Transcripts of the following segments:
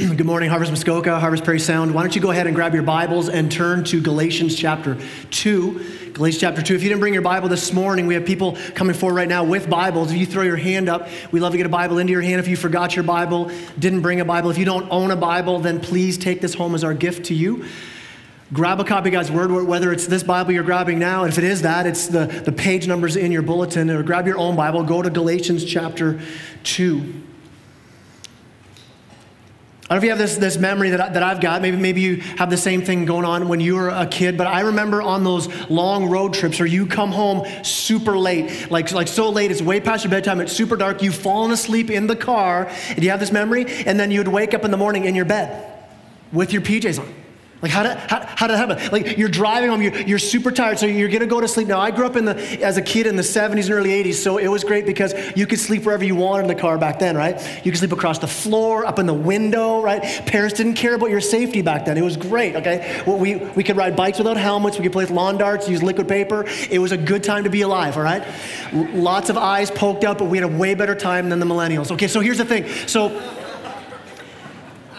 Good morning, Harvest Muskoka, Harvest Parry Sound. Why don't you go ahead and grab your Bibles and turn to Galatians chapter 2. Galatians chapter 2. If you didn't bring your Bible this morning, we have people coming forward right now with Bibles. If you throw your hand up, we love to get a Bible into your hand. If you forgot your Bible, didn't bring a Bible, if you don't own a Bible, then please take this home as our gift to you. Grab a copy of God's Word, whether it's this Bible you're grabbing now, if it is that, it's the, the page numbers in your bulletin, or grab your own Bible, go to Galatians chapter 2. I don't know if you have this, this memory that, I, that I've got. Maybe, maybe you have the same thing going on when you were a kid, but I remember on those long road trips where you come home super late, like, like so late, it's way past your bedtime, it's super dark, you've fallen asleep in the car, and you have this memory, and then you'd wake up in the morning in your bed with your PJs on. Like, how did, how, how did that happen? Like, you're driving home, you're, you're super tired, so you're gonna go to sleep. Now, I grew up in the, as a kid in the 70s and early 80s, so it was great because you could sleep wherever you wanted in the car back then, right? You could sleep across the floor, up in the window, right? Parents didn't care about your safety back then. It was great, okay? Well, we, we could ride bikes without helmets, we could play with lawn darts, use liquid paper. It was a good time to be alive, all right? Lots of eyes poked out, but we had a way better time than the millennials. Okay, so here's the thing. So,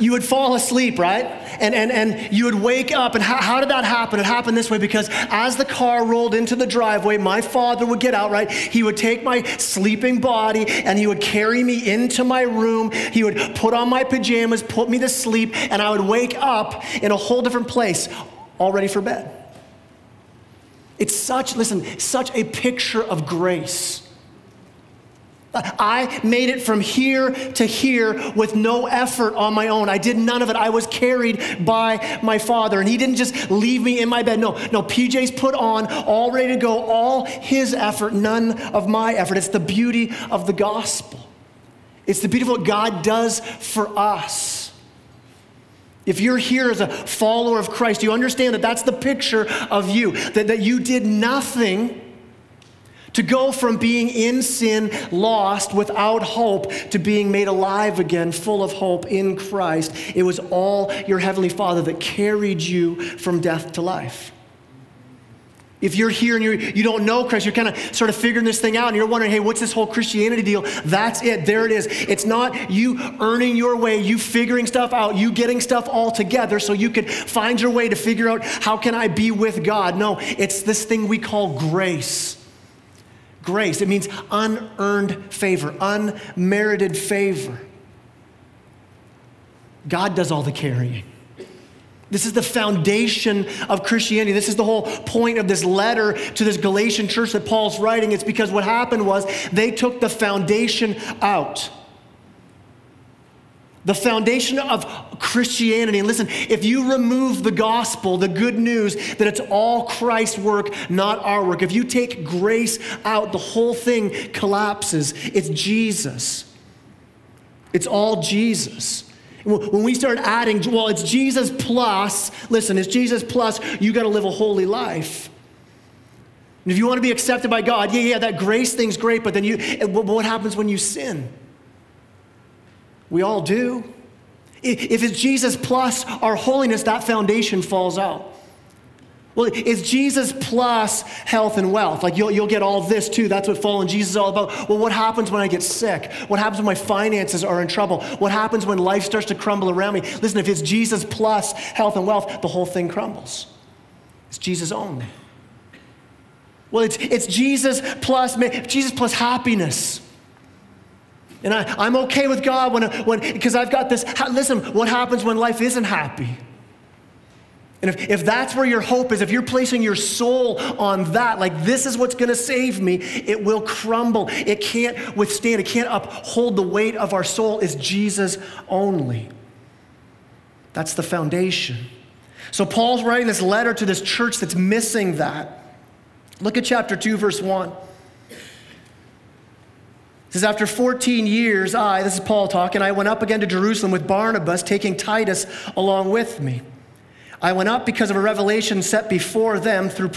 you would fall asleep, right? And, and, and you would wake up. And how, how did that happen? It happened this way because as the car rolled into the driveway, my father would get out, right? He would take my sleeping body and he would carry me into my room. He would put on my pajamas, put me to sleep, and I would wake up in a whole different place, all ready for bed. It's such, listen, such a picture of grace. I made it from here to here with no effort on my own. I did none of it. I was carried by my father. And he didn't just leave me in my bed. No, no, PJ's put on, all ready to go, all his effort, none of my effort. It's the beauty of the gospel. It's the beauty of what God does for us. If you're here as a follower of Christ, you understand that that's the picture of you, that, that you did nothing to go from being in sin, lost, without hope, to being made alive again, full of hope in Christ. It was all your Heavenly Father that carried you from death to life. If you're here and you're, you don't know Christ, you're kind of sort of figuring this thing out and you're wondering, hey, what's this whole Christianity deal? That's it. There it is. It's not you earning your way, you figuring stuff out, you getting stuff all together so you could find your way to figure out how can I be with God. No, it's this thing we call grace grace. It means unearned favor, unmerited favor. God does all the carrying. This is the foundation of Christianity. This is the whole point of this letter to this Galatian church that Paul's writing. It's because what happened was they took the foundation out. The foundation of Christianity. And listen, if you remove the gospel, the good news that it's all Christ's work, not our work, if you take grace out, the whole thing collapses. It's Jesus. It's all Jesus. When we start adding, well, it's Jesus plus, listen, it's Jesus plus, you got to live a holy life. And if you want to be accepted by God, yeah, yeah, that grace thing's great, but then you, what happens when you sin? We all do. If it's Jesus plus our holiness, that foundation falls out. Well, it's Jesus plus health and wealth. Like you'll, you'll get all this too. That's what following Jesus is all about. Well, what happens when I get sick? What happens when my finances are in trouble? What happens when life starts to crumble around me? Listen, if it's Jesus plus health and wealth, the whole thing crumbles. It's Jesus only. Well, it's, it's Jesus plus Jesus plus happiness. And I, am okay with God when, when, because I've got this. Listen, what happens when life isn't happy? And if, if that's where your hope is, if you're placing your soul on that, like this is what's going to save me, it will crumble. It can't withstand, it can't uphold the weight of our soul. Is Jesus only. That's the foundation. So Paul's writing this letter to this church that's missing that. Look at chapter 2, verse 1. It says, After 14 years, I, this is Paul talking, I went up again to Jerusalem with Barnabas, taking Titus along with me. I went up because of a revelation set before them, through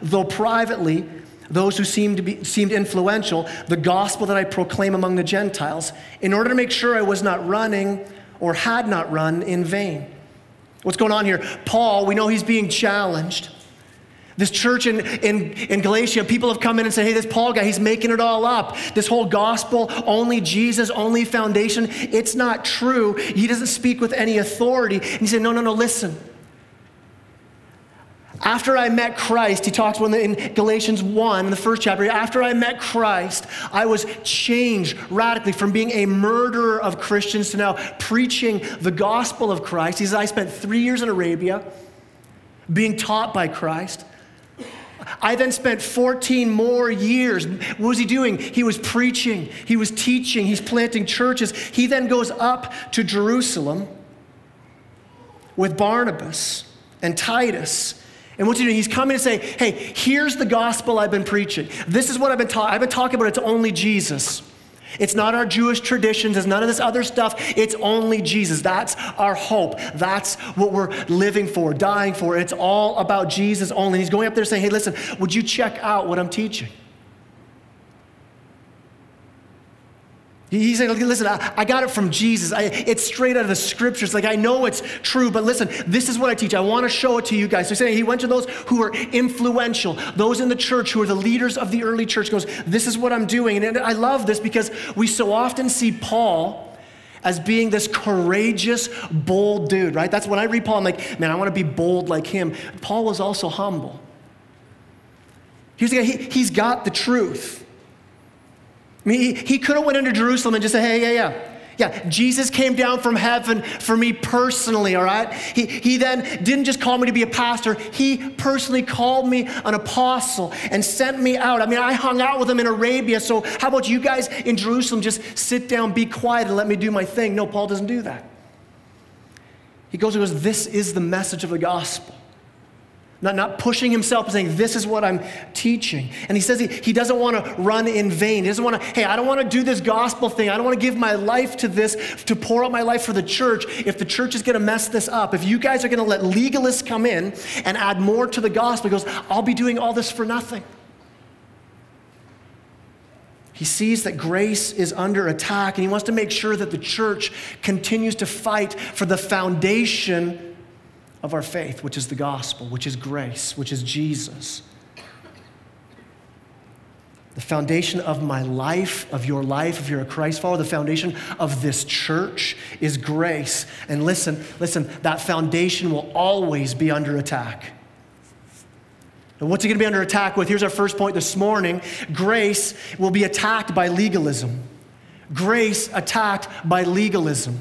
though privately, those who seemed, to be, seemed influential, the gospel that I proclaim among the Gentiles, in order to make sure I was not running or had not run in vain. What's going on here? Paul, we know he's being challenged. This church in, in, in Galatia, people have come in and said, hey, this Paul guy, he's making it all up. This whole gospel, only Jesus, only foundation, it's not true. He doesn't speak with any authority. And he said, no, no, no, listen. After I met Christ, he talks in Galatians 1, in the first chapter, after I met Christ, I was changed radically from being a murderer of Christians to now preaching the gospel of Christ. He says, I spent three years in Arabia being taught by Christ. I then spent 14 more years. What was he doing? He was preaching, he was teaching, he's planting churches. He then goes up to Jerusalem with Barnabas and Titus. And what's he doing? He's coming to say, hey, here's the gospel I've been preaching. This is what I've been talking. I've been talking about it's only Jesus. It's not our Jewish traditions, it's none of this other stuff. It's only Jesus. That's our hope. That's what we're living for, dying for. It's all about Jesus only. And he's going up there saying, hey, listen, would you check out what I'm teaching? He's saying, listen, I, I, got it from Jesus. I, it's straight out of the scriptures. Like, I know it's true, but listen, this is what I teach. I want to show it to you guys. So he's saying he went to those who were influential, those in the church who are the leaders of the early church, goes, This is what I'm doing. And I love this because we so often see Paul as being this courageous, bold dude, right? That's when I read Paul, I'm like, man, I want to be bold like him. Paul was also humble. Here's the guy, he, he's got the truth. I mean, he, he could have went into Jerusalem and just said, hey, yeah, yeah. Yeah, Jesus came down from heaven for me personally, all right? He, he then didn't just call me to be a pastor, he personally called me an apostle and sent me out. I mean, I hung out with him in Arabia, so how about you guys in Jerusalem just sit down, be quiet, and let me do my thing? No, Paul doesn't do that. He goes and goes, This is the message of the gospel. Not, not pushing himself and saying, This is what I'm teaching. And he says he, he doesn't want to run in vain. He doesn't want to, hey, I don't want to do this gospel thing. I don't want to give my life to this, to pour out my life for the church if the church is going to mess this up. If you guys are going to let legalists come in and add more to the gospel, he goes, I'll be doing all this for nothing. He sees that grace is under attack and he wants to make sure that the church continues to fight for the foundation of our faith, which is the gospel, which is grace, which is Jesus. The foundation of my life, of your life, if you're a Christ follower, the foundation of this church is grace. And listen, listen, that foundation will always be under attack. And what's it going to be under attack with? Here's our first point this morning grace will be attacked by legalism. Grace attacked by legalism.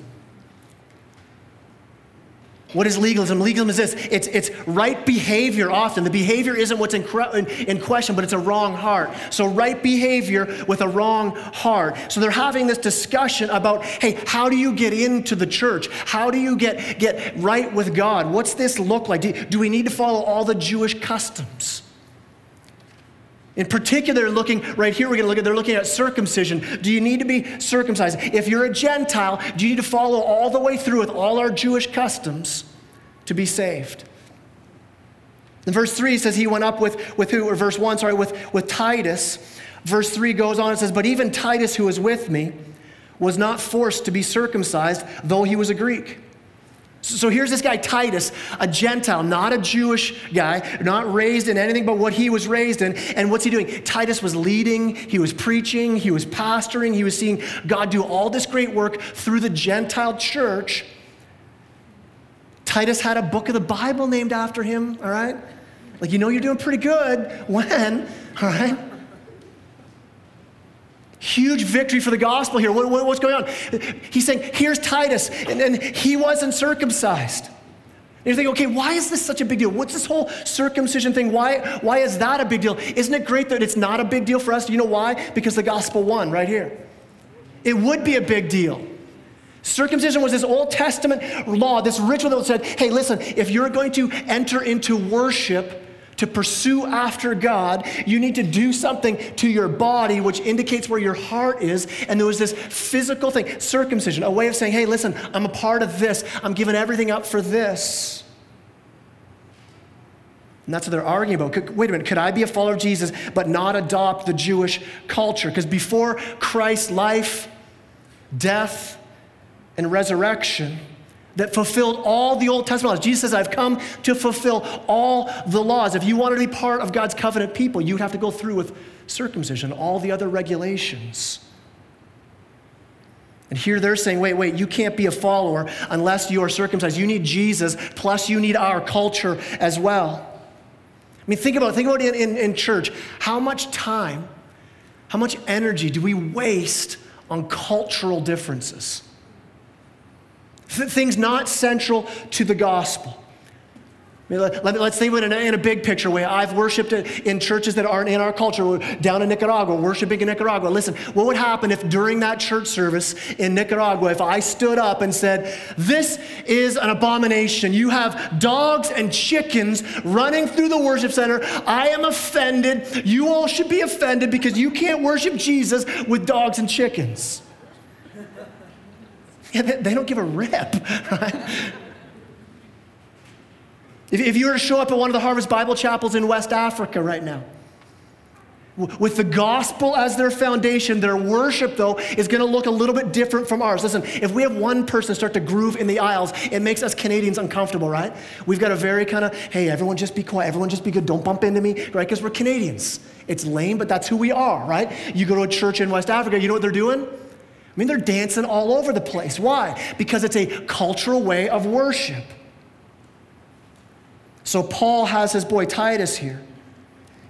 What is legalism? Legalism is this it's, it's right behavior often. The behavior isn't what's in, in, question, but it's a wrong heart. So, right behavior with a wrong heart. So, they're having this discussion about hey, how do you get into the church? How do you get, get right with God? What's this look like? Do, do we need to follow all the Jewish customs? In particular, looking right here, we're going to look at, they're looking at circumcision. Do you need to be circumcised? If you're a Gentile, do you need to follow all the way through with all our Jewish customs to be saved? In verse 3 says he went up with, with who, or verse 1, sorry, with, with Titus. Verse 3 goes on and says, But even Titus, who was with me, was not forced to be circumcised, though he was a Greek. So here's this guy, Titus, a Gentile, not a Jewish guy, not raised in anything but what he was raised in. And what's he doing? Titus was leading, he was preaching, he was pastoring, he was seeing God do all this great work through the Gentile church. Titus had a book of the Bible named after him, all right? Like, you know, you're doing pretty good when, all right? Huge victory for the gospel here. What, what, what's going on? He's saying, here's Titus, and, and he wasn't circumcised. And you think, okay, why is this such a big deal? What's this whole circumcision thing? Why, why is that a big deal? Isn't it great that it's not a big deal for us? You know why? Because the gospel won right here. It would be a big deal. Circumcision was this Old Testament law, this ritual that said, hey, listen, if you're going to enter into worship, to pursue after God, you need to do something to your body, which indicates where your heart is. And there was this physical thing, circumcision, a way of saying, hey, listen, I'm a part of this. I'm giving everything up for this. And that's what they're arguing about. Could, wait a minute, could I be a follower of Jesus but not adopt the Jewish culture? Because before Christ's life, death, and resurrection, that fulfilled all the Old Testament laws. Jesus says, I've come to fulfill all the laws. If you wanted to be part of God's covenant people, you'd have to go through with circumcision, all the other regulations. And here they're saying, wait, wait, you can't be a follower unless you are circumcised. You need Jesus, plus you need our culture as well. I mean, think about it. think about in, in, in church. How much time, how much energy do we waste on cultural differences? Th- things not central to the gospel. Let, us think of it in a, big picture way. I've worshiped in churches that aren't in our culture. Down in Nicaragua, worshiping in Nicaragua. Listen, what would happen if during that church service in Nicaragua, if I stood up and said, This is an abomination. You have dogs and chickens running through the worship center. I am offended. You all should be offended because you can't worship Jesus with dogs and chickens. Yeah, they, they don't give a rip, right? If, if you were to show up at one of the Harvest Bible chapels in West Africa right now, with the gospel as their foundation, their worship, though, is going to look a little bit different from ours. Listen, if we have one person start to groove in the aisles, it makes us Canadians uncomfortable, right? We've got a very kind of, hey, everyone just be quiet, everyone just be good, don't bump into me, right? Because we're Canadians. It's lame, but that's who we are, right? You go to a church in West Africa, you know what they're doing? I mean, they're dancing all over the place. Why? Because it's a cultural way of worship. So Paul has his boy Titus here.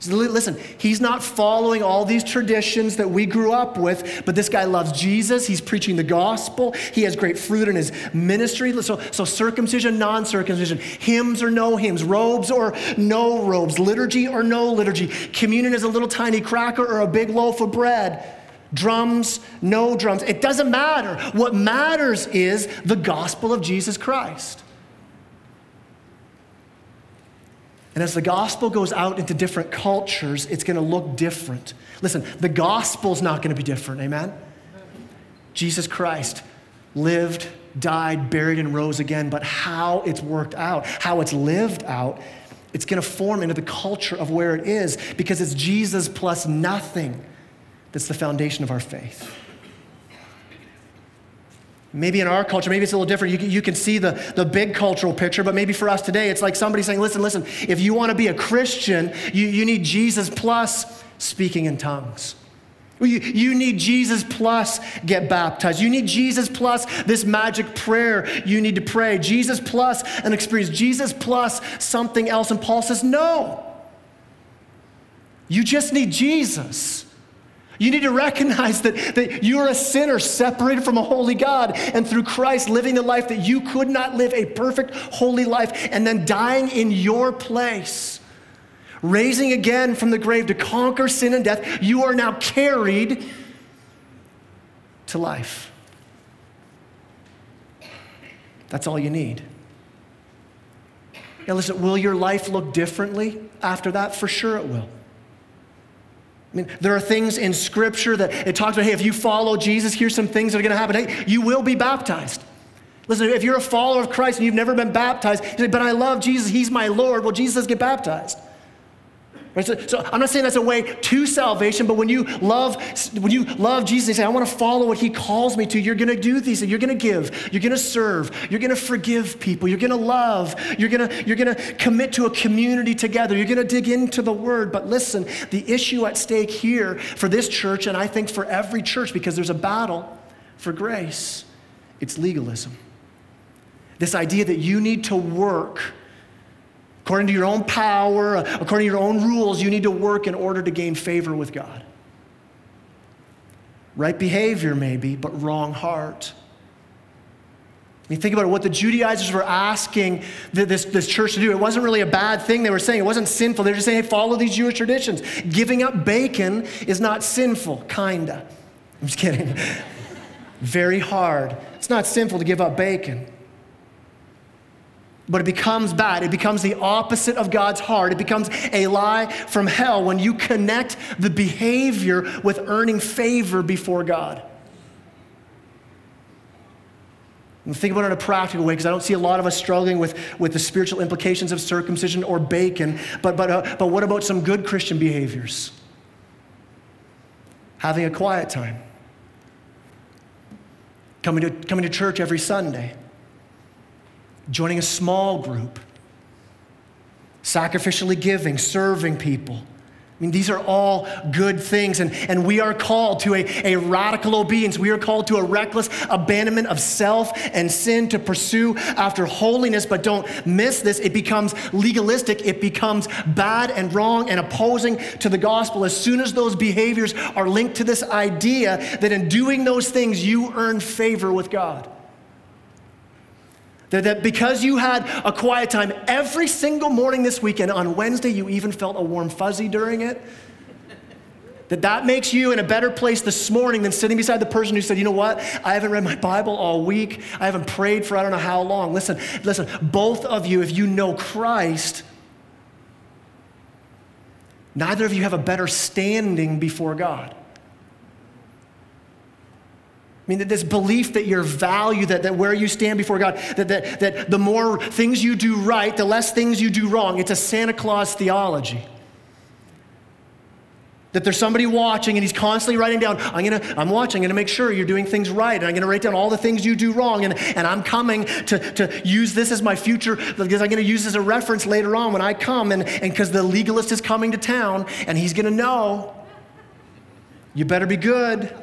Listen, he's not following all these traditions that we grew up with, but this guy loves Jesus. He's preaching the gospel. He has great fruit in his ministry. So, so circumcision, non circumcision, hymns or no hymns, robes or no robes, liturgy or no liturgy, communion is a little tiny cracker or a big loaf of bread. Drums, no drums. It doesn't matter. What matters is the gospel of Jesus Christ. And as the gospel goes out into different cultures, it's going to look different. Listen, the gospel's not going to be different, amen? Jesus Christ lived, died, buried, and rose again, but how it's worked out, how it's lived out, it's going to form into the culture of where it is because it's Jesus plus nothing that's the foundation of our faith. Maybe in our culture, maybe it's a little different. You, you can see the, the big cultural picture, but maybe for us today, it's like somebody saying, listen, listen, if you want to be a Christian, you, you need Jesus plus speaking in tongues. You, you need Jesus plus get baptized. You need Jesus plus this magic prayer you need to pray. Jesus plus an experience. Jesus plus something else. And Paul says, no. You just need Jesus. You need to recognize that, that you're a sinner separated from a holy God, and through Christ living the life that you could not live a perfect, holy life, and then dying in your place, raising again from the grave to conquer sin and death, you are now carried to life. That's all you need. Now, listen, will your life look differently after that? For sure it will. Mean, there are things in Scripture that it talks about hey, if you follow Jesus, here's some things that are going to happen. Hey, you will be baptized. Listen, if you're a follower of Christ and you've never been baptized, you say, but I love Jesus, He's my Lord. Well, Jesus says, get baptized. Right? So, so, I'm not saying that's a way to salvation, but when you love, when you love Jesus and say, I want to follow what he calls me to, you're going to do these things. You're going to give. You're going to serve. You're going to forgive people. You're going to love. You're going to, you're going to commit to a community together. You're going to dig into the word. But listen, the issue at stake here for this church, and I think for every church, because there's a battle for grace, it's legalism. This idea that you need to work According to your own power, according to your own rules, you need to work in order to gain favor with God. Right behavior, maybe, but wrong heart. You think about it, what the Judaizers were asking this, this church to do, it wasn't really a bad thing they were saying. It wasn't sinful. They were just saying, hey, follow these Jewish traditions. Giving up bacon is not sinful, kinda. I'm just kidding. Very hard. It's not sinful to give up bacon. But it becomes bad. It becomes the opposite of God's heart. It becomes a lie from hell when you connect the behavior with earning favor before God. And think about it in a practical way, because I don't see a lot of us struggling with, with the spiritual implications of circumcision or bacon. But, but, uh, but what about some good Christian behaviors? Having a quiet time, coming to, coming to church every Sunday joining a small group, sacrificially giving, serving people. I mean, these are all good things, and, and we are called to a, a radical obedience. We are called to a reckless abandonment of self and sin to pursue after holiness, but don't miss this. It becomes legalistic, it becomes bad and wrong and opposing to the gospel as soon as those behaviors are linked to this idea that in doing those things, you earn favor with God. That, that because you had a quiet time every single morning this weekend, on Wednesday you even felt a warm fuzzy during it, that that makes you in a better place this morning than sitting beside the person who said, you know what, I haven't read my Bible all week, I haven't prayed for I don't know how long. Listen, listen, both of you, if you know Christ, neither of you have a better standing before God. I mean, that this belief that your value, that, that where you stand before God, that, that, that the more things you do right, the less things you do wrong. It's a Santa Claus theology. That there's somebody watching and he's constantly writing down, I'm gonna, I'm watching, I'm gonna make sure you're doing things right, and I'm gonna write down all the things you do wrong, and, and I'm coming to, to use this as my future, because I'm gonna use this as a reference later on when I come, and because the legalist is coming to town, and he's gonna know, you better be good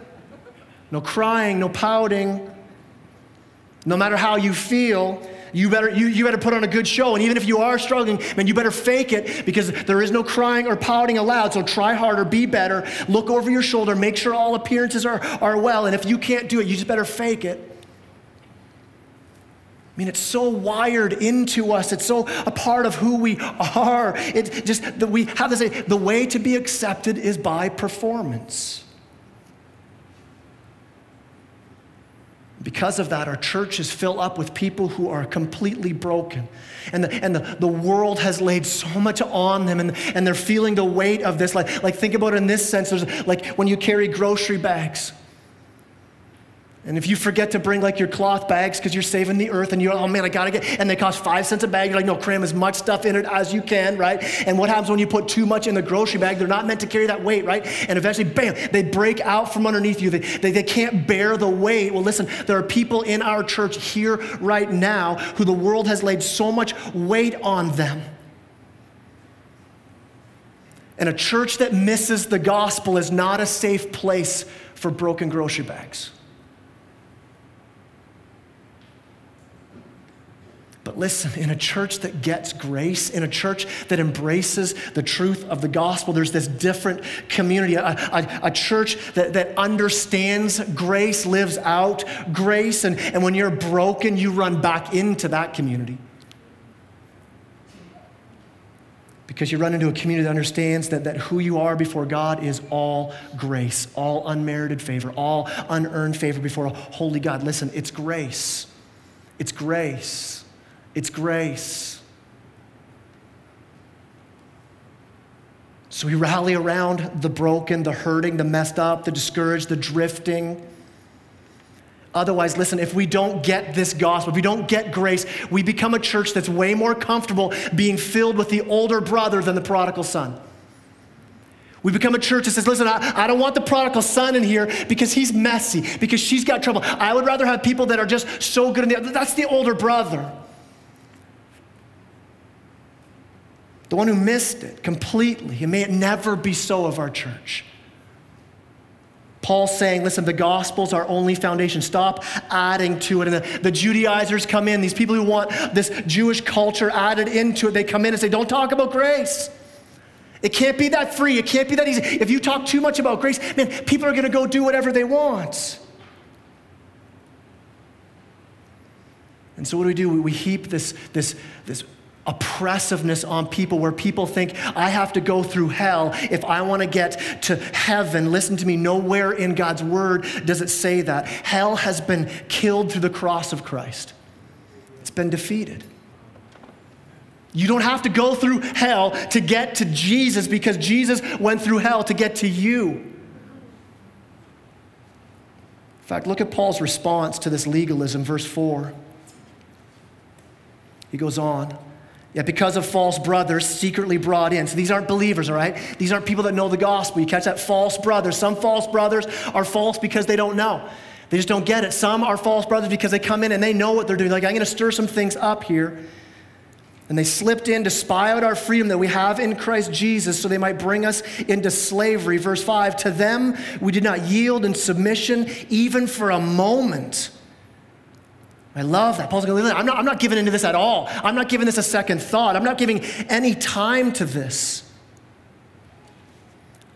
no crying, no pouting. No matter how you feel, you better, you, you better put on a good show. And even if you are struggling, man, you better fake it because there is no crying or pouting allowed. So try harder, be better, look over your shoulder, make sure all appearances are, are well. And if you can't do it, you just better fake it. I mean, it's so wired into us. It's so a part of who we are. It just that we have to say the way to be accepted is by performance. Because of that, our churches fill up with people who are completely broken. And, the, and the, the world has laid so much on them, and, and they're feeling the weight of this. Like, like, think about it in this sense there's like when you carry grocery bags. And if you forget to bring like your cloth bags because you're saving the earth and you're, oh man, I gotta get, and they cost five cents a bag, you're like, no, cram as much stuff in it as you can, right? And what happens when you put too much in the grocery bag? They're not meant to carry that weight, right? And eventually, bam, they break out from underneath you. They, they, they can't bear the weight. Well, listen, there are people in our church here right now who the world has laid so much weight on them. And a church that misses the gospel is not a safe place for broken grocery bags. But listen, in a church that gets grace, in a church that embraces the truth of the gospel, there's this different community, a, a, a, church that, that understands grace, lives out grace, and, and when you're broken, you run back into that community. Because you run into a community that understands that, that who you are before God is all grace, all unmerited favor, all unearned favor before a holy God. Listen, it's grace. It's grace. It's grace. So we rally around the broken, the hurting, the messed up, the discouraged, the drifting. Otherwise, listen, if we don't get this gospel, if we don't get grace, we become a church that's way more comfortable being filled with the older brother than the prodigal son. We become a church that says, listen, I, I, don't want the prodigal son in here because he's messy, because she's got trouble. I would rather have people that are just so good in the That's the older brother. The one who missed it completely. And may it never be so of our church. Paul's saying, listen, the gospel's our only foundation. Stop adding to it. And the, the, Judaizers come in, these people who want this Jewish culture added into it, they come in and say, don't talk about grace. It can't be that free. It can't be that easy. If you talk too much about grace, man, people are going to go do whatever they want. And so what do we do? We heap this, this, this oppressiveness on people where people think I have to go through hell if I want to get to heaven. Listen to me, nowhere in God's word does it say that. Hell has been killed through the cross of Christ, it's been defeated. You don't have to go through hell to get to Jesus because Jesus went through hell to get to you. In fact, look at Paul's response to this legalism, verse 4. He goes on. Yet because of false brothers secretly brought in. So these aren't believers, all right? These aren't people that know the gospel. You catch that? False brothers. Some false brothers are false because they don't know. They just don't get it. Some are false brothers because they come in and they know what they're doing. Like, I'm going to stir some things up here. And they slipped in to spy out our freedom that we have in Christ Jesus so they might bring us into slavery. Verse 5 To them we did not yield in submission even for a moment. I love that. Paul's going, I'm not, I'm not giving into this at all. I'm not giving this a second thought. I'm not giving any time to this.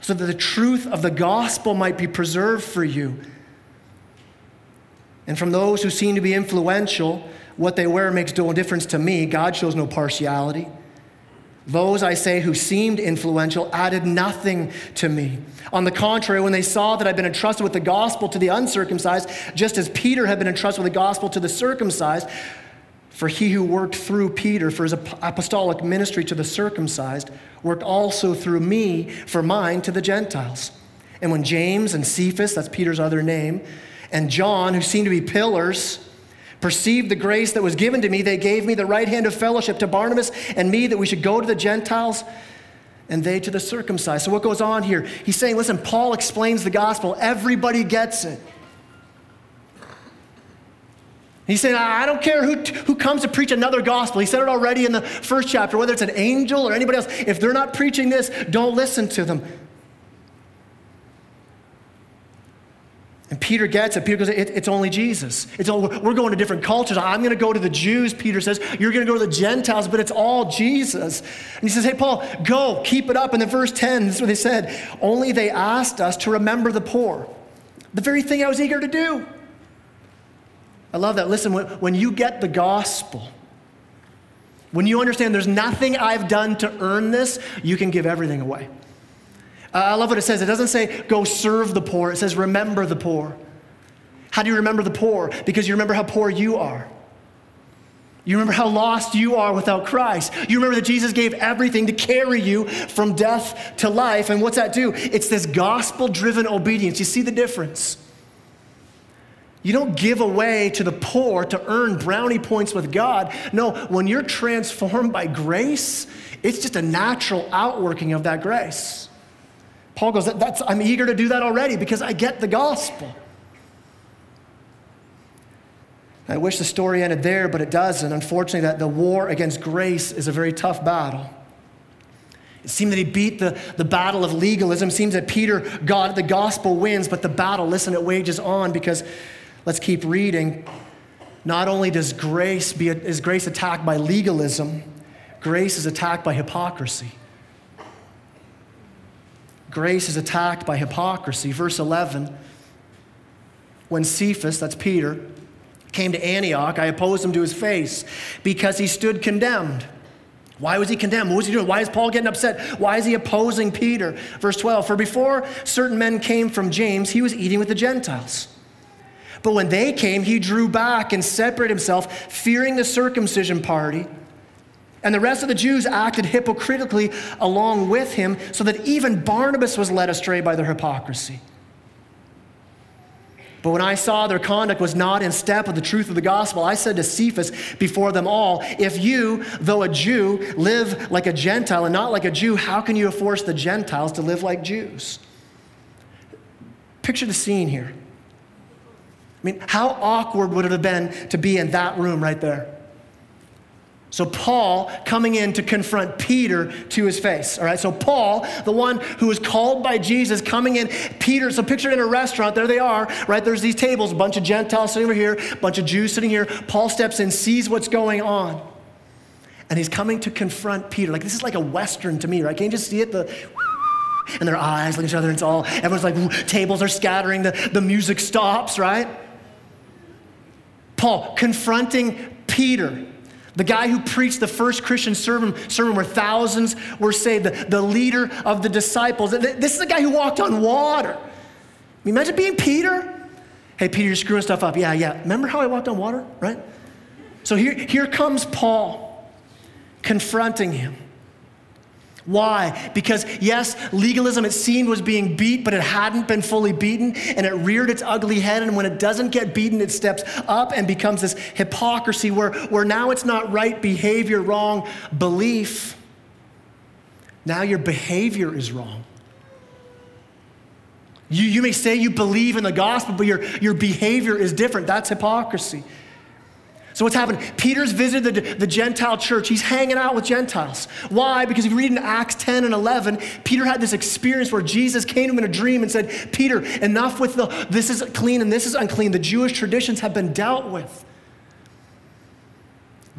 So that the truth of the gospel might be preserved for you. And from those who seem to be influential, what they wear makes no difference to me. God shows no partiality. Those, I say, who seemed influential added nothing to me. On the contrary, when they saw that I'd been entrusted with the gospel to the uncircumcised, just as Peter had been entrusted with the gospel to the circumcised, for he who worked through Peter for his apostolic ministry to the circumcised worked also through me for mine to the Gentiles. And when James and Cephas, that's Peter's other name, and John, who seemed to be pillars, perceived the grace that was given to me, they gave me the right hand of fellowship to Barnabas and me that we should go to the Gentiles and they to the circumcised. So, what goes on here? He's saying, listen, Paul explains the gospel, everybody gets it. He's saying, I don't care who, who comes to preach another gospel. He said it already in the first chapter, whether it's an angel or anybody else. If they're not preaching this, don't listen to them. And Peter gets it. Peter goes, it, it's only Jesus. It's all, we're going to different cultures. I'm going to go to the Jews, Peter says. You're going to go to the Gentiles, but it's all Jesus. And he says, Hey, Paul, go, keep it up. And then verse 10, this is what they said. Only they asked us to remember the poor. The very thing I was eager to do. I love that. Listen, when, when you get the gospel, when you understand there's nothing I've done to earn this, you can give everything away. Uh, I love what it says. It doesn't say go serve the poor, it says remember the poor. How do you remember the poor? Because you remember how poor you are. You remember how lost you are without Christ. You remember that Jesus gave everything to carry you from death to life. And what's that do? It's this gospel driven obedience. You see the difference? You don't give away to the poor to earn brownie points with God. No, when you're transformed by grace, it's just a natural outworking of that grace. Paul goes, That's, I'm eager to do that already because I get the gospel. I wish the story ended there, but it doesn't. Unfortunately, that the war against grace is a very tough battle. It seemed that he beat the, the battle of legalism. It seems that Peter got the gospel wins, but the battle, listen, it wages on because let's keep reading. Not only does grace be is grace attacked by legalism, grace is attacked by hypocrisy. Grace is attacked by hypocrisy. Verse 11 When Cephas, that's Peter, came to Antioch, I opposed him to his face because he stood condemned. Why was he condemned? What was he doing? Why is Paul getting upset? Why is he opposing Peter? Verse 12 For before certain men came from James, he was eating with the Gentiles. But when they came, he drew back and separated himself, fearing the circumcision party and the rest of the Jews acted hypocritically along with him, so that even Barnabas was led astray by their hypocrisy. But when I saw their conduct was not in step with the truth of the gospel, I said to Cephas before them all, If you, though a Jew, live like a Gentile and not like a Jew, how can you force the Gentiles to live like Jews? Picture the scene here. I mean, how awkward would it have been to be in that room right there? So, Paul coming in to confront Peter to his face. All right, so Paul, the one who was called by Jesus, coming in, Peter, so picture in a restaurant, there they are, right? There's these tables, a bunch of Gentiles sitting over here, a bunch of Jews sitting here. Paul steps in, sees what's going on, and he's coming to confront Peter. Like, this is like a Western to me, right? Can you just see it? The and their eyes look at each other, and it's all, everyone's like, tables are scattering, the, the music stops, right? Paul confronting Peter the guy who preached the first Christian sermon, sermon where thousands were saved, the, the leader of the disciples. This is the guy who walked on water. imagine being Peter. Hey, Peter, you're screwing stuff up. Yeah, yeah. Remember how I walked on water, right? So here, here comes Paul confronting him. Why? Because, yes, legalism, it seemed, was being beat, but it hadn't been fully beaten, and it reared its ugly head. And when it doesn't get beaten, it steps up and becomes this hypocrisy where, where now it's not right behavior, wrong belief. Now your behavior is wrong. You, you may say you believe in the gospel, but your, your behavior is different. That's hypocrisy. So, what's happened? Peter's visited the, the Gentile church. He's hanging out with Gentiles. Why? Because if you read in Acts 10 and 11, Peter had this experience where Jesus came to him in a dream and said, Peter, enough with the this is clean and this is unclean. The Jewish traditions have been dealt with.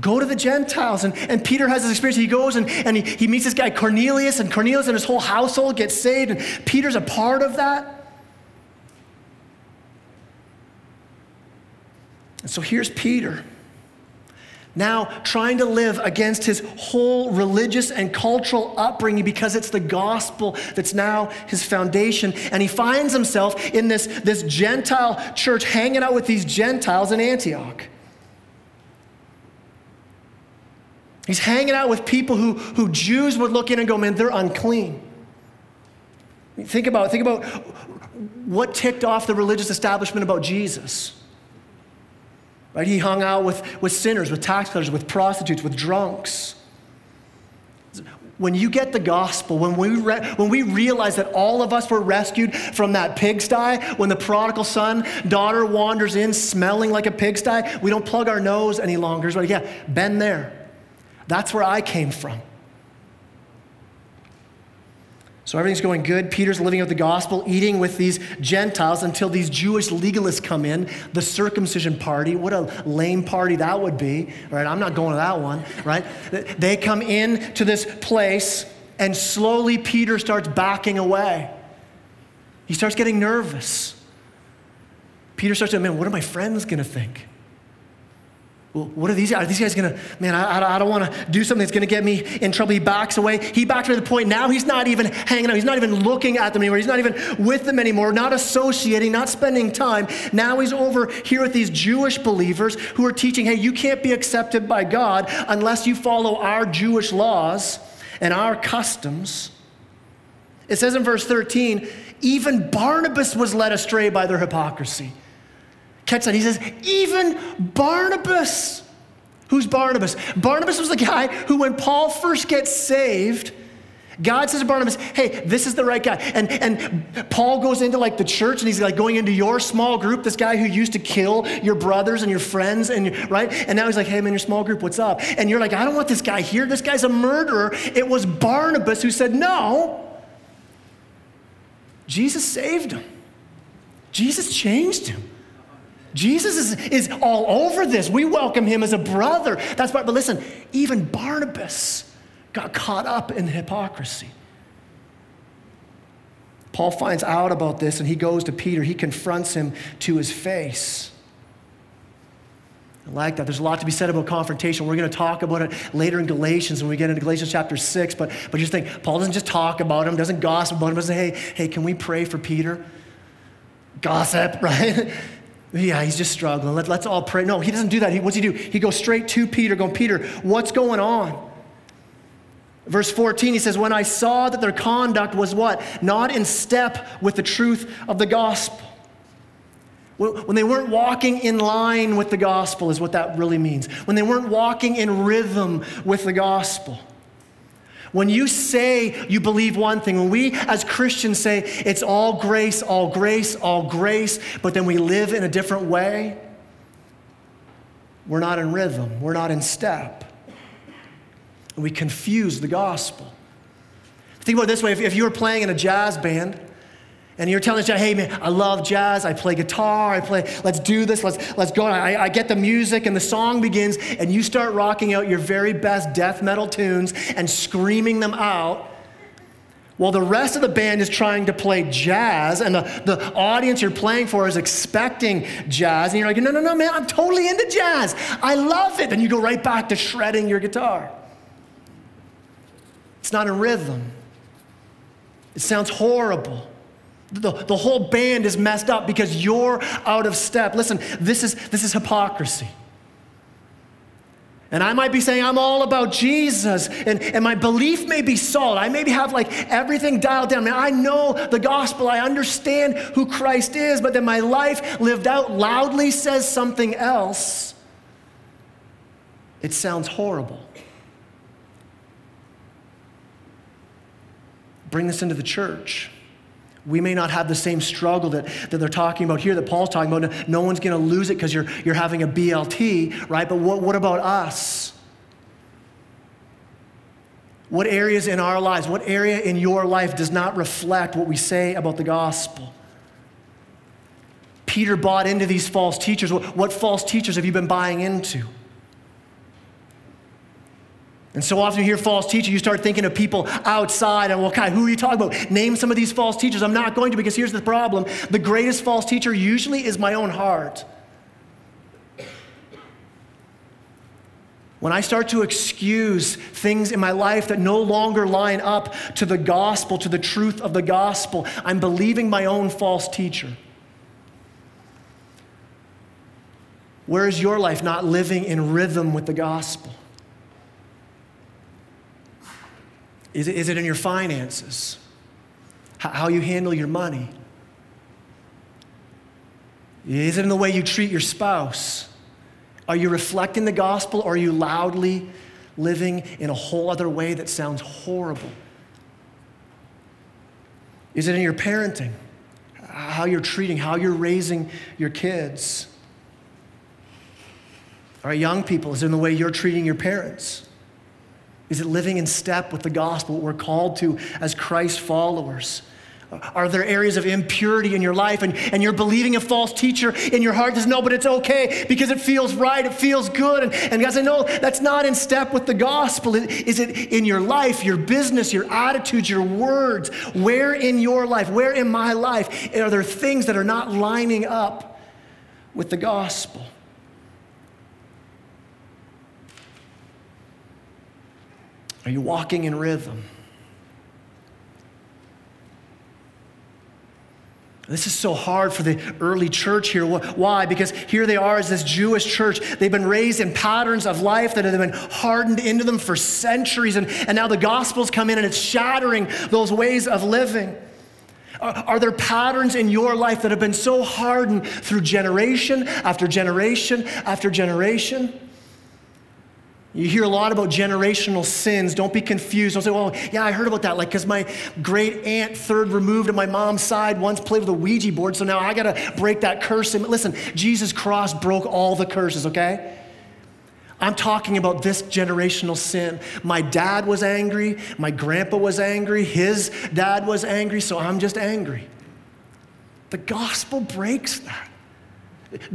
Go to the Gentiles. And, and Peter has this experience. He goes and, and he, he meets this guy, Cornelius, and Cornelius and his whole household gets saved, and Peter's a part of that. And so here's Peter now trying to live against his whole religious and cultural upbringing because it's the gospel that's now his foundation. And he finds himself in this, this Gentile church hanging out with these Gentiles in Antioch. He's hanging out with people who, who Jews would look in and go, man, they're unclean. Think about, think about what ticked off the religious establishment about Jesus. Right? He hung out with, with sinners, with tax collectors, with prostitutes, with drunks. When you get the gospel, when we, re- when we realize that all of us were rescued from that pigsty, when the prodigal son, daughter wanders in smelling like a pigsty, we don't plug our nose any longer. Like, yeah, been there. That's where I came from. So everything's going good. Peter's living out the gospel, eating with these Gentiles until these Jewish legalists come in, the circumcision party. What a lame party that would be, right? I'm not going to that one, right? They come in to this place, and slowly Peter starts backing away. He starts getting nervous. Peter starts to, man, what are my friends going to think? Well, what are these guys? Are these guys gonna, man, I, I don't wanna do something that's gonna get me in trouble. He backs away. He backs away to the point now he's not even hanging out. He's not even looking at them anymore. He's not even with them anymore, not associating, not spending time. Now he's over here with these Jewish believers who are teaching, hey, you can't be accepted by God unless you follow our Jewish laws and our customs. It says in verse 13, even Barnabas was led astray by their hypocrisy. Catch that. He says, even Barnabas. Who's Barnabas? Barnabas was the guy who, when Paul first gets saved, God says to Barnabas, hey, this is the right guy. And, and Paul goes into like the church and he's like going into your small group, this guy who used to kill your brothers and your friends, and right? And now he's like, hey, man, your small group, what's up? And you're like, I don't want this guy here. This guy's a murderer. It was Barnabas who said, no. Jesus saved him, Jesus changed him. Jesus is, is all over this. We welcome him as a brother. That's why, but listen, even Barnabas got caught up in the hypocrisy. Paul finds out about this and he goes to Peter. He confronts him to his face. I like that. There's a lot to be said about confrontation. We're going to talk about it later in Galatians when we get into Galatians chapter 6. But, but just think, Paul doesn't just talk about him, doesn't gossip about him, doesn't say, hey, hey, can we pray for Peter? Gossip, right? Yeah, he's just struggling. Let, us all pray. No, he doesn't do that. He, what's he do? He goes straight to Peter, going, Peter, what's going on? Verse 14, he says, When I saw that their conduct was what? Not in step with the truth of the gospel. When they weren't walking in line with the gospel, is what that really means. When they weren't walking in rhythm with the gospel. When you say you believe one thing, when we as Christians say it's all grace, all grace, all grace, but then we live in a different way, we're not in rhythm, we're not in step. And we confuse the gospel. Think about it this way if, if you were playing in a jazz band, and you're telling us, hey man, I love jazz, I play guitar, I play, let's do this, let's, let's go. I, I get the music and the song begins, and you start rocking out your very best death metal tunes and screaming them out. While the rest of the band is trying to play jazz, and the, the audience you're playing for is expecting jazz, and you're like, no, no, no, man, I'm totally into jazz. I love it. Then you go right back to shredding your guitar. It's not in rhythm, it sounds horrible. The, the whole band is messed up because you're out of step. Listen, this is, this is hypocrisy. And I might be saying I'm all about Jesus, and, and my belief may be solid. I maybe have like everything dialed down. I, know the gospel, I understand who Christ is, but then my life lived out loudly says something else. It sounds horrible. Bring this into the church. We may not have the same struggle that, that they're talking about here, that Paul's talking about. No, no one's going to lose it because you're, you're having a BLT, right? But what, what about us? What areas in our lives, what area in your life does not reflect what we say about the gospel? Peter bought into these false teachers. What, what false teachers have you been buying into? And so often you hear false teaching, you start thinking of people outside, and well, Kai, who are you talking about? Name some of these false teachers. I'm not going to because here's the problem the greatest false teacher usually is my own heart. When I start to excuse things in my life that no longer line up to the gospel, to the truth of the gospel, I'm believing my own false teacher. Where is your life not living in rhythm with the gospel? Is it, is it in your finances? How you handle your money? Is it in the way you treat your spouse? Are you reflecting the gospel or are you loudly living in a whole other way that sounds horrible? Is it in your parenting? How you're treating, how you're raising your kids? Right, young people, is it in the way you're treating your parents? Is it living in step with the gospel, what we're called to as Christ followers? Are there areas of impurity in your life and, and you're believing a false teacher in your heart says, no, but it's okay because it feels right, it feels good. And, and guys, I know that's not in step with the gospel. Is it in your life, your business, your attitudes, your words? Where in your life, where in my life are there things that are not lining up with the gospel? Are you walking in rhythm? This is so hard for the early church here. Why? Because here they are as this Jewish church. They've been raised in patterns of life that have been hardened into them for centuries. And, and now the gospels come in and it's shattering those ways of living. Are, are there patterns in your life that have been so hardened through generation after generation after generation? You hear a lot about generational sins. Don't be confused. Don't say, well, yeah, I heard about that. Like, because my great aunt, third removed on my mom's side, once played with a Ouija board, so now I got to break that curse. And listen, Jesus' cross broke all the curses, okay? I'm talking about this generational sin. My dad was angry. My grandpa was angry. His dad was angry, so I'm just angry. The gospel breaks that.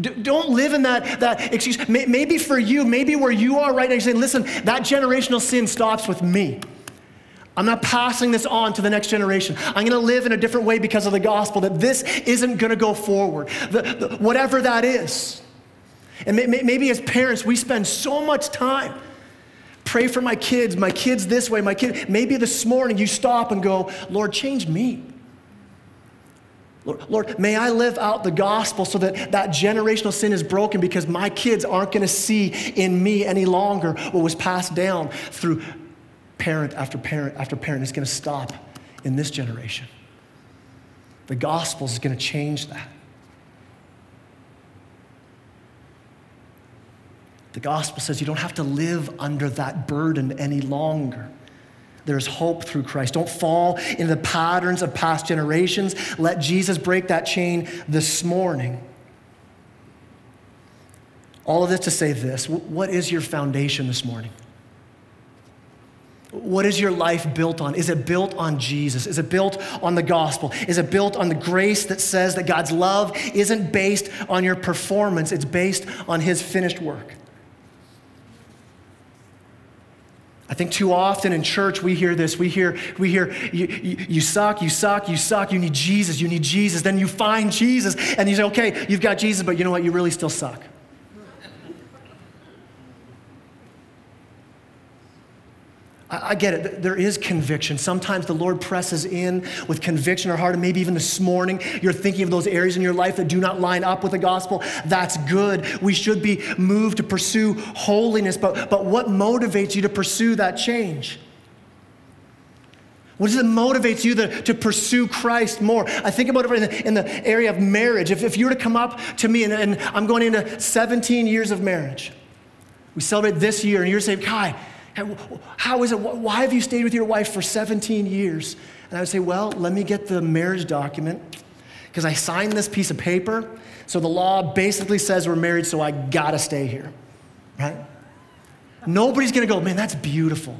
Don't live in that, that excuse. Maybe for you, maybe where you are right now, you're saying, listen, that generational sin stops with me. I'm not passing this on to the next generation. I'm going to live in a different way because of the gospel, that this isn't going to go forward. The, the, whatever that is. And may, maybe as parents, we spend so much time. Pray for my kids, my kids this way, my kid. Maybe this morning you stop and go, Lord, change me. Lord, Lord, may I live out the gospel so that that generational sin is broken because my kids aren't going to see in me any longer what was passed down through parent after parent after parent. It's going to stop in this generation. The gospel is going to change that. The gospel says you don't have to live under that burden any longer. There's hope through Christ. Don't fall into the patterns of past generations. Let Jesus break that chain this morning. All of this to say this what is your foundation this morning? What is your life built on? Is it built on Jesus? Is it built on the gospel? Is it built on the grace that says that God's love isn't based on your performance, it's based on his finished work? I think too often in church we hear this. We hear, we hear you, you, you, suck, you suck, you suck, you need Jesus, you need Jesus. Then you find Jesus and you say, okay, you've got Jesus, but you know what? You really still suck. I get it. There is conviction. Sometimes the Lord presses in with conviction or heart, and maybe even this morning you're thinking of those areas in your life that do not line up with the gospel. That's good. We should be moved to pursue holiness, but, but what motivates you to pursue that change? What is it that motivates you to, to pursue Christ more? I think about it in the, in the area of marriage. If, if you were to come up to me, and, and I'm going into 17 years of marriage, we celebrate this year, and you're saying, Kai, How is it? Why have you stayed with your wife for 17 years? And I would say, Well, let me get the marriage document because I signed this piece of paper. So the law basically says we're married, so I gotta stay here, right? Nobody's gonna go, Man, that's beautiful.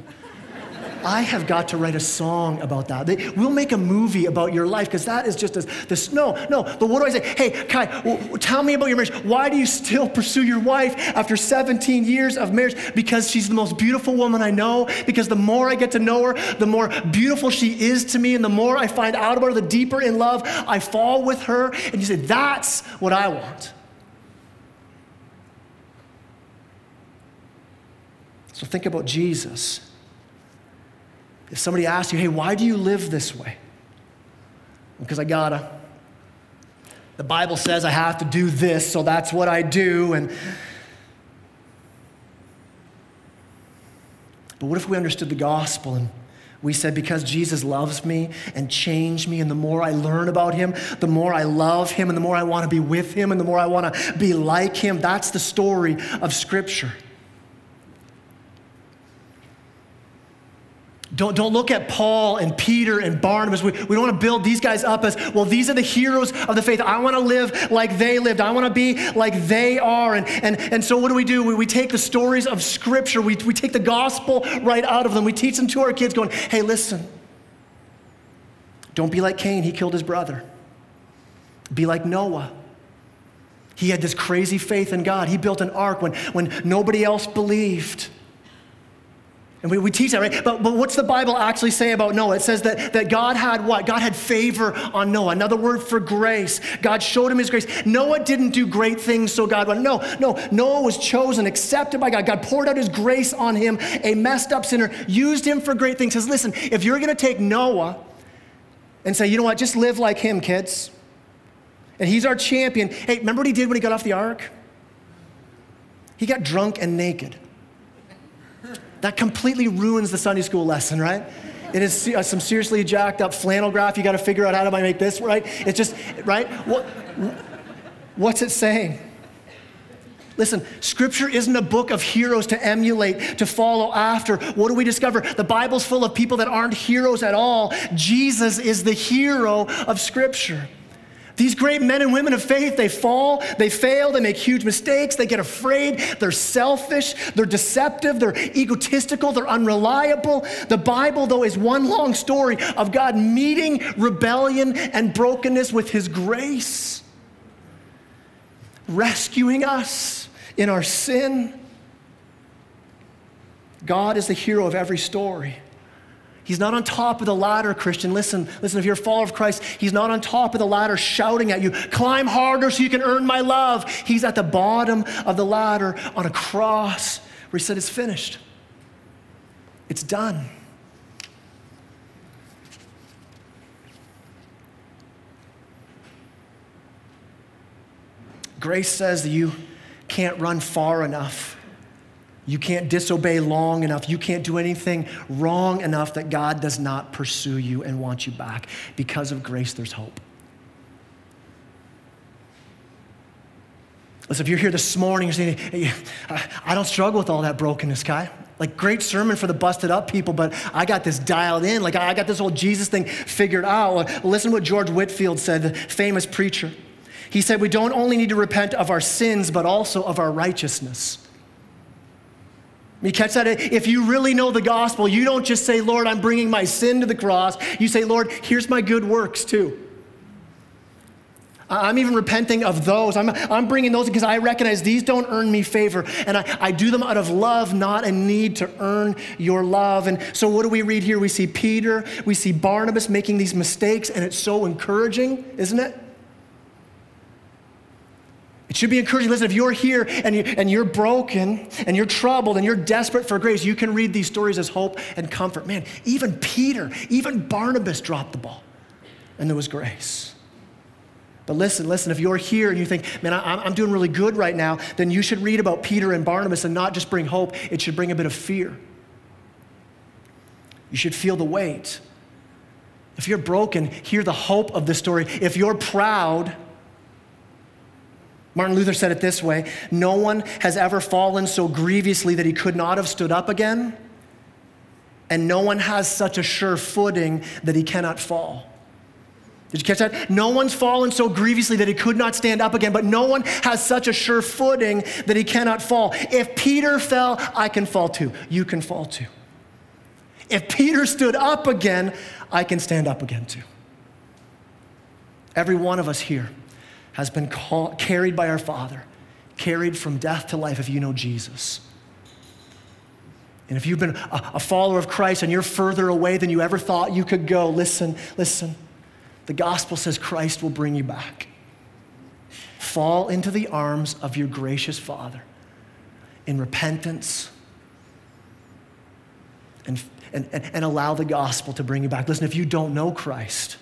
I have got to write a song about that. They, we'll make a movie about your life because that is just as this. No, no. But what do I say? Hey, Kai, w- tell me about your marriage. Why do you still pursue your wife after 17 years of marriage? Because she's the most beautiful woman I know. Because the more I get to know her, the more beautiful she is to me. And the more I find out about her, the deeper in love I fall with her. And you say, that's what I want. So think about Jesus. If somebody asks you, hey, why do you live this way? Because I gotta. The Bible says I have to do this, so that's what I do. And but what if we understood the gospel and we said, because Jesus loves me and changed me, and the more I learn about him, the more I love him, and the more I want to be with him, and the more I want to be like him. That's the story of Scripture. Don't, don't look at Paul and Peter and Barnabas. We, we don't want to build these guys up as, well, these are the heroes of the faith. I want to live like they lived. I want to be like they are. And, and, and so what do we do? We, we take the stories of Scripture, we, we take the gospel right out of them. We teach them to our kids, going, hey, listen, don't be like Cain. He killed his brother. Be like Noah. He had this crazy faith in God. He built an ark when, when nobody else believed. And we, we teach that, right? But, but what's the Bible actually say about Noah? It says that, that God had what? God had favor on Noah. Another word for grace. God showed him his grace. Noah didn't do great things, so God went. No, no. Noah was chosen, accepted by God. God poured out his grace on him, a messed up sinner, used him for great things. Says, listen, if you're going to take Noah and say, you know what, just live like him, kids. And he's our champion. Hey, remember what he did when he got off the ark? He got drunk and naked. That completely ruins the Sunday school lesson, right? It is uh, some seriously jacked up flannel graph. You got to figure out how do I make this right. It's just right. What, what's it saying? Listen, scripture isn't a book of heroes to emulate, to follow after. What do we discover? The Bible's full of people that aren't heroes at all. Jesus is the hero of scripture. These great men and women of faith, they fall, they fail, they make huge mistakes, they get afraid, they're selfish, they're deceptive, they're egotistical, they're unreliable. The Bible, though, is one long story of God meeting rebellion and brokenness with His grace, rescuing us in our sin. God is the hero of every story. He's not on top of the ladder, Christian. Listen, listen, if you're a follower of Christ, he's not on top of the ladder shouting at you, climb harder so you can earn my love. He's at the bottom of the ladder on a cross where he said, It's finished. It's done. Grace says that you can't run far enough you can't disobey long enough. You can't do anything wrong enough that God does not pursue you and want you back. Because of grace, there's hope. Listen, if you're here this morning, you're saying, hey, I don't struggle with all that brokenness, Kai. Like, great sermon for the busted up people, but I got this dialed in. Like, I got this whole Jesus thing figured out. Listen to what George Whitefield said, the famous preacher. He said, We don't only need to repent of our sins, but also of our righteousness. You catch that? If you really know the gospel, you don't just say, Lord, I'm bringing my sin to the cross. You say, Lord, here's my good works too. I'm even repenting of those. I'm, I'm bringing those because I recognize these don't earn me favor. And I, I do them out of love, not a need to earn your love. And so, what do we read here? We see Peter, we see Barnabas making these mistakes, and it's so encouraging, isn't it? It should be encouraging. Listen, if you're here and, you, and you're broken and you're troubled and you're desperate for grace, you can read these stories as hope and comfort. Man, even Peter, even Barnabas dropped the ball, and there was grace. But listen, listen, if you're here and you think, man, I, am doing really good right now, then you should read about Peter and Barnabas and not just bring hope, it should bring a bit of fear. You should feel the weight. If you're broken, hear the hope of the story. If you're proud, Martin Luther said it this way No one has ever fallen so grievously that he could not have stood up again. and no one has such a sure footing that he cannot fall. Did you catch that? No one's fallen so grievously that he could not stand up again, but no one has such a sure footing that he cannot fall. If Peter fell, I can fall too. You can fall too. If Peter stood up again, I can stand up again too. Every one of us here has been carried by our Father, carried from death to life if you know Jesus. And if you've been a, a follower of Christ and you're further away than you ever thought you could go, listen, listen. The gospel says Christ will bring you back. Fall into the arms of your gracious Father in repentance and, and, and, allow the gospel to bring you back. Listen, if you don't know Christ,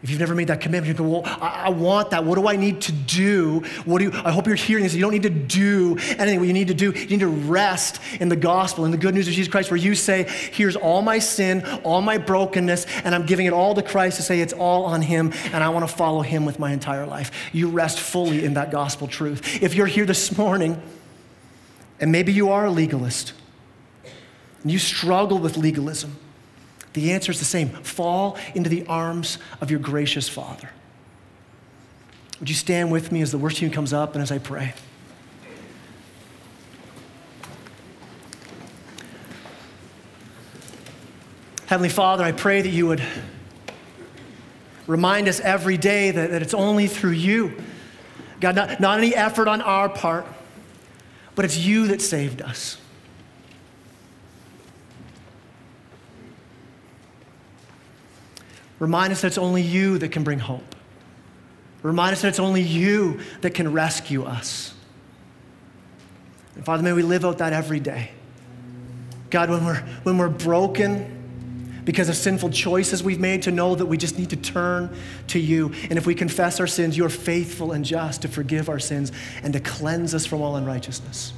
if you've never made that commitment, you go, well, I, I, want that. What do I need to do? What do you, I hope you're hearing this. You don't need to do anything. What you need to do, you need to rest in the gospel, in the good news of Jesus Christ, where you say, here's all my sin, all my brokenness, and I'm giving it all to Christ to say it's all on him, and I want to follow him with my entire life. You rest fully in that gospel truth. If you're here this morning, and maybe you are a legalist, and you struggle with legalism, the answer is the same fall into the arms of your gracious Father. Would you stand with me as the worship team comes up and as I pray? Heavenly Father, I pray that you would remind us every day that, that it's only through you. God, not, not any effort on our part, but it's you that saved us. Remind us that it's only you that can bring hope. Remind us that it's only you that can rescue us. And Father, may we live out that every day. God, when we're, when we're broken because of sinful choices we've made, to know that we just need to turn to you. And if we confess our sins, you are faithful and just to forgive our sins and to cleanse us from all unrighteousness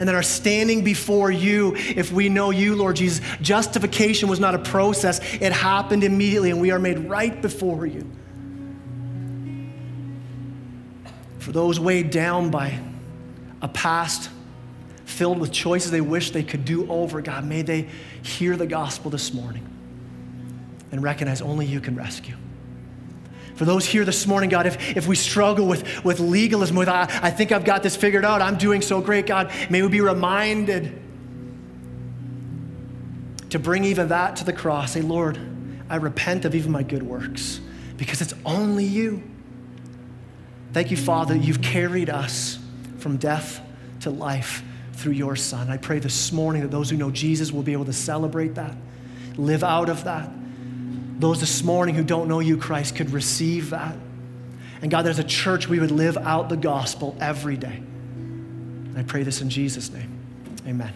and that are standing before you if we know you, Lord Jesus. Justification was not a process, it happened immediately, and we are made right before you. For those weighed down by a past filled with choices they wish they could do over, God, may they hear the gospel this morning and recognize only you can rescue. For those here this morning, God, if, if we struggle with, with legalism, with I, I think I've got this figured out, I'm doing so great, God, may we be reminded to bring even that to the cross. Say, Lord, I repent of even my good works because it's only you. Thank you, Father, you've carried us from death to life through your Son. I pray this morning that those who know Jesus will be able to celebrate that, live out of that, those this morning who don't know you, Christ, could receive that. And God, there's a church we would live out the gospel every day. I pray this in Jesus' name. Amen.